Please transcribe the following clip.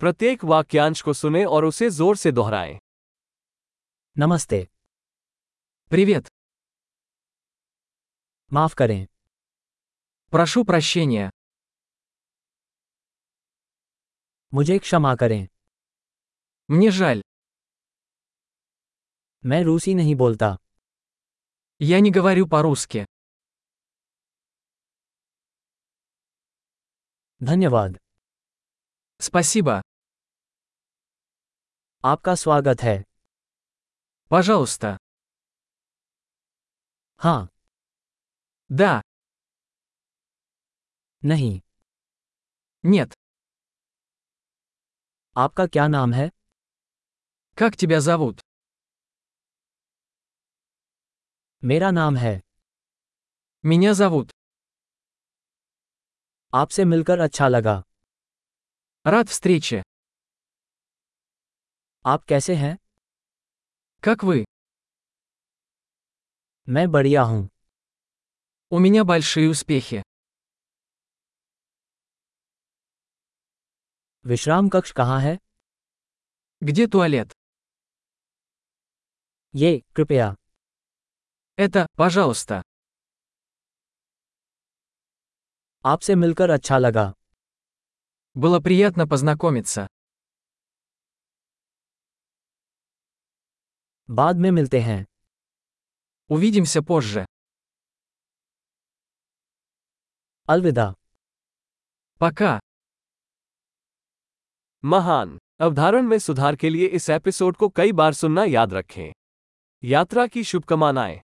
प्रत्येक वाक्यांश को सुने और उसे जोर से दोहराएं नमस्ते Привет. माफ करें Прошу прощения. मुझे क्षमा करें Мне жаль. मैं रूसी नहीं बोलता Я не говорю по-русски. धन्यवाद Спасибо. आपका स्वागत है Пожалуйста. हाँ Да. नहीं Нет. आपका क्या नाम है Как тебя зовут? मेरा नाम है Меня зовут. आपसे मिलकर अच्छा लगा Рад встрече. आप कैसे हैं Как вы? मैं बढ़िया हूँ У меня большие успехи. विश्राम कक्ष कहाँ है Где туалет? ये कृपया Это, пожалуйста. आपसे मिलकर अच्छा लगा Было приятно познакомиться. बाद में मिलते हैं Увидимся позже. अलविदा Пока. महान अवधारण में सुधार के लिए इस एपिसोड को कई बार सुनना याद रखें यात्रा की शुभकामनाएं